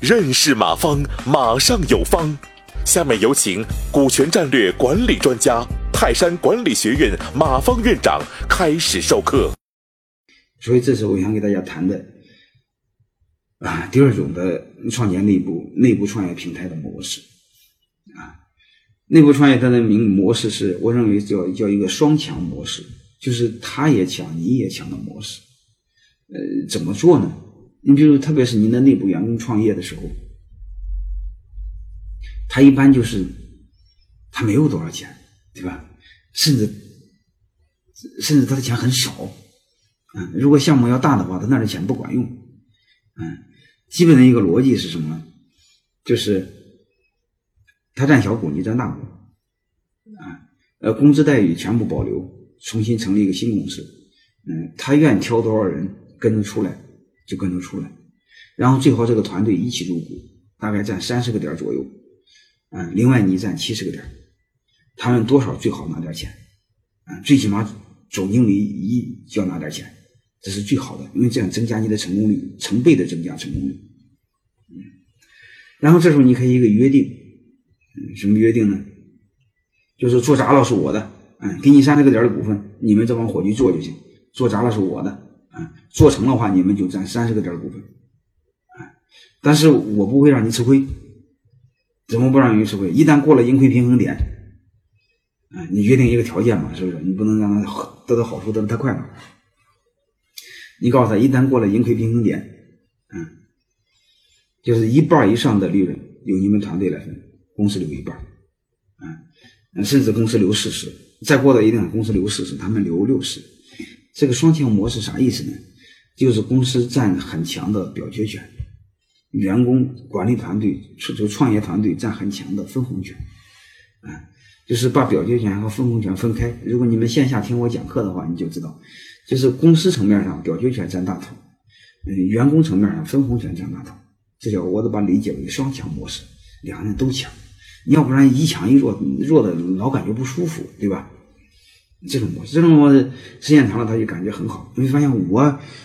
认识马方，马上有方。下面有请股权战略管理专家、泰山管理学院马方院长开始授课。所以，这是我想给大家谈的啊，第二种的创建内部内部创业平台的模式啊。内部创业它的名模式是我认为叫叫一个双强模式，就是他也强，你也强的模式。呃，怎么做呢？你比如，特别是您的内部员工创业的时候。他一般就是他没有多少钱，对吧？甚至甚至他的钱很少，嗯，如果项目要大的话，他那点钱不管用，嗯，基本的一个逻辑是什么呢？就是他占小股，你占大股，啊，呃，工资待遇全部保留，重新成立一个新公司，嗯，他愿挑多少人跟着出来就跟着出来，然后最好这个团队一起入股，大概占三十个点左右。嗯，另外你占七十个点，他们多少最好拿点钱，啊，最起码总经理一就要拿点钱，这是最好的，因为这样增加你的成功率，成倍的增加成功率。嗯，然后这时候你可以一个约定，嗯，什么约定呢？就是做砸了是我的，嗯，给你三十个点的股份，你们这帮伙计做就行，做砸了是我的，啊，做成的话你们就占三十个点的股份，啊，但是我不会让你吃亏。怎么不让你吃亏？一旦过了盈亏平衡点，啊，你约定一个条件嘛，是不是？你不能让他得到好处得的太快了。你告诉他，一旦过了盈亏平衡点，嗯，就是一半以上的利润由你们团队来分，公司留一半，嗯，甚至公司留四十，再过到一定，公司留四十，他们留六十。这个双强模式啥意思呢？就是公司占很强的表决权。员工管理团队、就创业团队占很强的分红权，啊，就是把表决权和分红权分开。如果你们线下听我讲课的话，你就知道，就是公司层面上表决权占大头，嗯，员工层面上分红权占大头。这叫我都把理解为双强模式，两人都强，要不然一强一弱，弱的老感觉不舒服，对吧？这种模式，这种模式时间长了，他就感觉很好。你会发现我，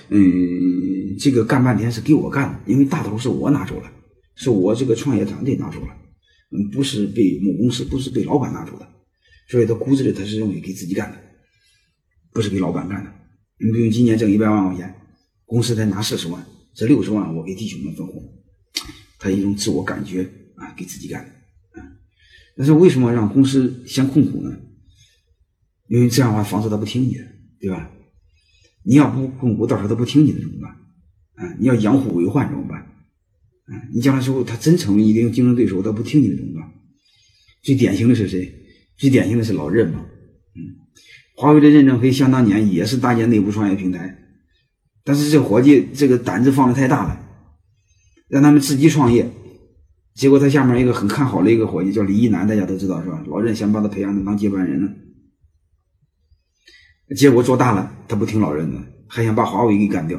嗯，这个干半天是给我干的，因为大头是我拿走了，是我这个创业团队拿走了，嗯，不是被母公司，不是被老板拿走的，所以他骨子里他是认为给自己干的，不是给老板干的。你比如今年挣一百万块钱，公司才拿四十万，这六十万我给弟兄们分红，他一种自我感觉啊，给自己干的，啊，但是为什么让公司先控股呢？因为这样的话，房子他不听你的，对吧？你要不控股，到时候他不听你的怎么办？啊，你要养虎为患怎么办？啊，你将来之后他真成为一定竞争对手，他不听你的怎么办？最典型的是谁？最典型的是老任嘛。嗯，华为的任正非想当年也是搭建内部创业平台，但是这伙计这个胆子放的太大了，让他们自己创业，结果他下面一个很看好的一个伙计叫李一男，大家都知道是吧？老任想把他培养成当接班人呢。结果做大了，他不听老任的，还想把华为给干掉，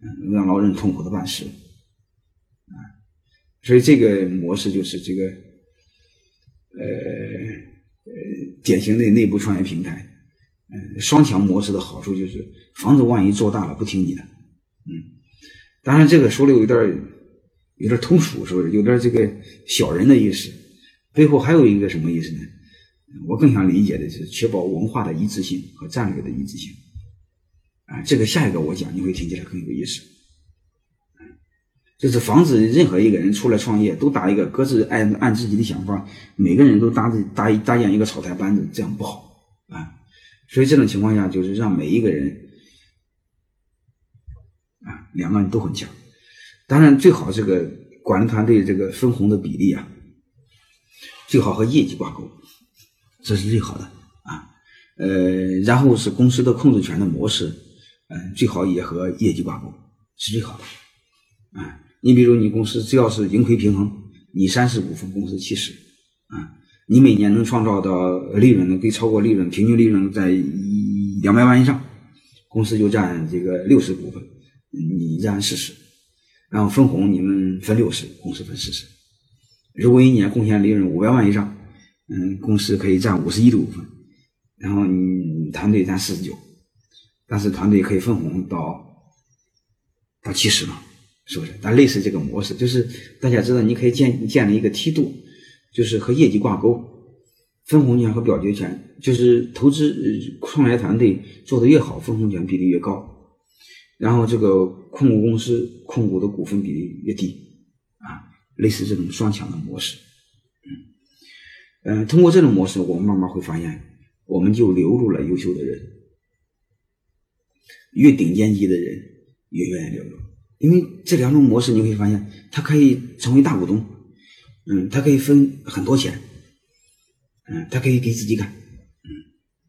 嗯，让老任痛苦的半死，啊，所以这个模式就是这个，呃呃，典型的内部创业平台，嗯，双强模式的好处就是房子万一做大了不听你的，嗯，当然这个说的有点有点通俗，是不是有点这个小人的意思？背后还有一个什么意思呢？我更想理解的是确保文化的一致性和战略的一致性，啊，这个下一个我讲你会听起来更有意思，就是防止任何一个人出来创业都搭一个各自按按自己的想法，每个人都搭自搭搭建一个草台班子，这样不好啊。所以这种情况下，就是让每一个人啊，两个人都很强。当然，最好这个管理团队这个分红的比例啊，最好和业绩挂钩。这是最好的啊，呃，然后是公司的控制权的模式，嗯，最好也和业绩挂钩，是最好的啊。你比如你公司只要是盈亏平衡，你三十股份，公司七十啊，你每年能创造的利润呢，可以超过利润，平均利润在一两百万以上，公司就占这个六十股份，你占四十，然后分红你们分六十，公司分四十。如果一年贡献利润五百万以上。嗯，公司可以占五十一的股份，然后你团队占四十九，但是团队可以分红到到七十嘛，是不是？但类似这个模式，就是大家知道，你可以建建立一个梯度，就是和业绩挂钩，分红权和表决权，就是投资创业团队做的越好，分红权比例越高。然后这个控股公司控股的股份比例越低，啊，类似这种双强的模式，嗯，通过这种模式，我们慢慢会发现，我们就留住了优秀的人，越顶尖级的人越愿意留住，因为这两种模式你会发现，他可以成为大股东，嗯，他可以分很多钱，嗯，他可以给自己干。